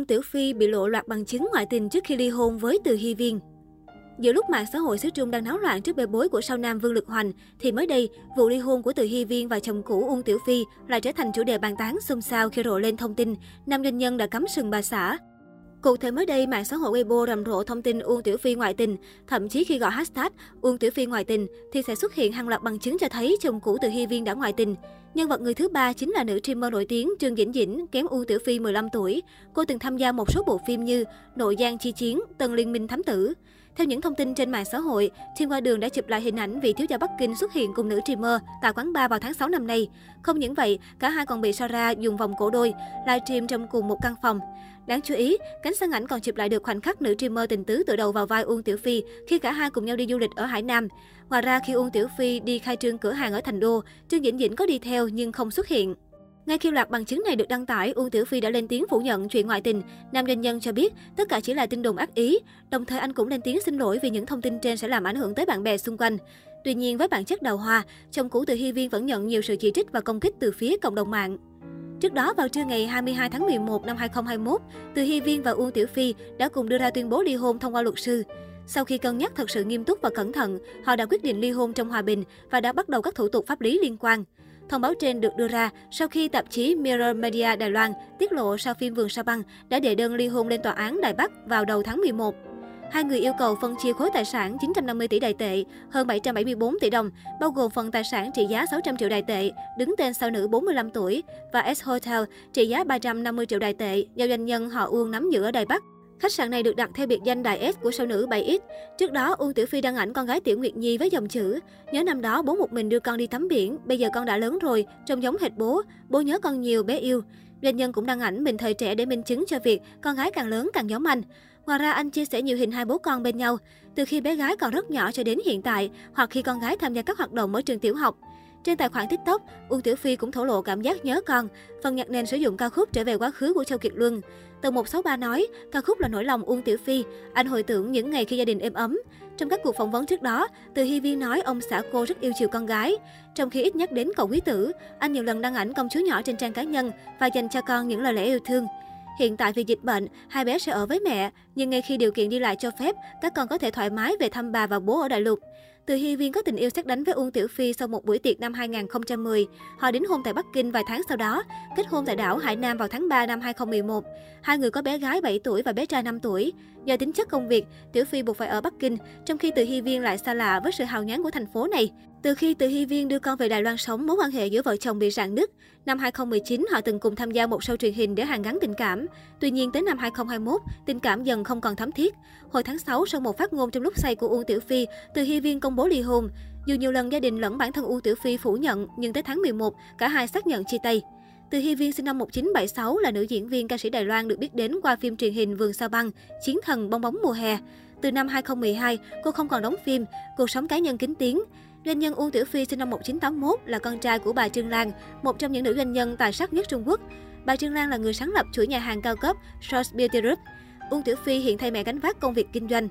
Uông Tiểu Phi bị lộ loạt bằng chứng ngoại tình trước khi ly hôn với Từ Hy Viên. Giữa lúc mạng xã hội xứ Trung đang náo loạn trước bê bối của sao nam Vương Lực Hoành, thì mới đây, vụ ly hôn của Từ Hy Viên và chồng cũ Uông Tiểu Phi lại trở thành chủ đề bàn tán xôn xao khi rộ lên thông tin nam doanh nhân đã cắm sừng bà xã. Cụ thể mới đây, mạng xã hội Weibo rầm rộ thông tin Uông Tiểu Phi ngoại tình. Thậm chí khi gọi hashtag Uông Tiểu Phi ngoại tình thì sẽ xuất hiện hàng loạt bằng chứng cho thấy chồng cũ Từ Hy Viên đã ngoại tình. Nhân vật người thứ ba chính là nữ streamer nổi tiếng Trương Dĩnh Dĩnh, kém U Tiểu Phi 15 tuổi. Cô từng tham gia một số bộ phim như Nội Giang Chi Chiến, Tân Liên Minh Thám Tử. Theo những thông tin trên mạng xã hội, Thiên Hoa Đường đã chụp lại hình ảnh vị thiếu gia Bắc Kinh xuất hiện cùng nữ streamer tại quán bar vào tháng 6 năm nay. Không những vậy, cả hai còn bị Sara dùng vòng cổ đôi, livestream trong cùng một căn phòng. Đáng chú ý, cánh sân ảnh còn chụp lại được khoảnh khắc nữ streamer tình tứ tựa đầu vào vai Uông Tiểu Phi khi cả hai cùng nhau đi du lịch ở Hải Nam. Ngoài ra, khi Uông Tiểu Phi đi khai trương cửa hàng ở Thành Đô, Trương Dĩnh Dĩnh có đi theo nhưng không xuất hiện. Ngay khi loạt bằng chứng này được đăng tải, Uông Tiểu Phi đã lên tiếng phủ nhận chuyện ngoại tình. Nam doanh nhân cho biết tất cả chỉ là tin đồn ác ý, đồng thời anh cũng lên tiếng xin lỗi vì những thông tin trên sẽ làm ảnh hưởng tới bạn bè xung quanh. Tuy nhiên, với bản chất đầu hoa, chồng cũ từ Hy Viên vẫn nhận nhiều sự chỉ trích và công kích từ phía cộng đồng mạng. Trước đó, vào trưa ngày 22 tháng 11 năm 2021, Từ Hy Viên và Uông Tiểu Phi đã cùng đưa ra tuyên bố ly hôn thông qua luật sư. Sau khi cân nhắc thật sự nghiêm túc và cẩn thận, họ đã quyết định ly hôn trong hòa bình và đã bắt đầu các thủ tục pháp lý liên quan. Thông báo trên được đưa ra sau khi tạp chí Mirror Media Đài Loan tiết lộ sau phim Vườn Sa Băng đã đệ đơn ly hôn lên tòa án Đài Bắc vào đầu tháng 11. Hai người yêu cầu phân chia khối tài sản 950 tỷ đài tệ, hơn 774 tỷ đồng, bao gồm phần tài sản trị giá 600 triệu đài tệ, đứng tên sao nữ 45 tuổi, và S Hotel trị giá 350 triệu đài tệ, do doanh nhân họ Uông nắm giữ ở Đài Bắc. Khách sạn này được đặt theo biệt danh đại S của sao nữ 7X. Trước đó, Uông Tiểu Phi đăng ảnh con gái Tiểu Nguyệt Nhi với dòng chữ Nhớ năm đó bố một mình đưa con đi tắm biển, bây giờ con đã lớn rồi, trông giống hệt bố, bố nhớ con nhiều, bé yêu. Doanh nhân cũng đăng ảnh mình thời trẻ để minh chứng cho việc con gái càng lớn càng giống anh. Ngoài ra, anh chia sẻ nhiều hình hai bố con bên nhau, từ khi bé gái còn rất nhỏ cho đến hiện tại, hoặc khi con gái tham gia các hoạt động ở trường tiểu học. Trên tài khoản TikTok, Uông Tiểu Phi cũng thổ lộ cảm giác nhớ con. Phần nhạc nền sử dụng ca khúc Trở về quá khứ của Châu Kiệt Luân. Tờ 163 nói, ca khúc là nỗi lòng Uông Tiểu Phi. Anh hồi tưởng những ngày khi gia đình êm ấm. Trong các cuộc phỏng vấn trước đó, Từ Hy Viên nói ông xã cô rất yêu chiều con gái. Trong khi ít nhắc đến cậu quý tử, anh nhiều lần đăng ảnh công chúa nhỏ trên trang cá nhân và dành cho con những lời lẽ yêu thương. Hiện tại vì dịch bệnh, hai bé sẽ ở với mẹ, nhưng ngay khi điều kiện đi lại cho phép, các con có thể thoải mái về thăm bà và bố ở Đại Lục. Từ Hy Viên có tình yêu xét đánh với Uông Tiểu Phi sau một buổi tiệc năm 2010. Họ đính hôn tại Bắc Kinh vài tháng sau đó, kết hôn tại đảo Hải Nam vào tháng 3 năm 2011. Hai người có bé gái 7 tuổi và bé trai 5 tuổi. Do tính chất công việc, Tiểu Phi buộc phải ở Bắc Kinh, trong khi Từ Hy Viên lại xa lạ với sự hào nhoáng của thành phố này. Từ khi Từ Hy Viên đưa con về Đài Loan sống, mối quan hệ giữa vợ chồng bị rạn nứt. Năm 2019, họ từng cùng tham gia một show truyền hình để hàn gắn tình cảm. Tuy nhiên, tới năm 2021, tình cảm dần không còn thắm thiết. Hồi tháng 6, sau một phát ngôn trong lúc say của Uông Tiểu Phi, Từ Hy Viên công bố bố ly hôn. Dù nhiều lần gia đình lẫn bản thân U Tiểu Phi phủ nhận, nhưng tới tháng 11, cả hai xác nhận chia tay. Từ Hy Viên sinh năm 1976 là nữ diễn viên ca sĩ Đài Loan được biết đến qua phim truyền hình Vườn Sao Băng, Chiến thần bong bóng mùa hè. Từ năm 2012, cô không còn đóng phim, cuộc sống cá nhân kín tiếng. Doanh nhân Uông Tiểu Phi sinh năm 1981 là con trai của bà Trương Lan, một trong những nữ doanh nhân tài sắc nhất Trung Quốc. Bà Trương Lan là người sáng lập chuỗi nhà hàng cao cấp Shorts Beauty Group. Uông Tiểu Phi hiện thay mẹ gánh vác công việc kinh doanh.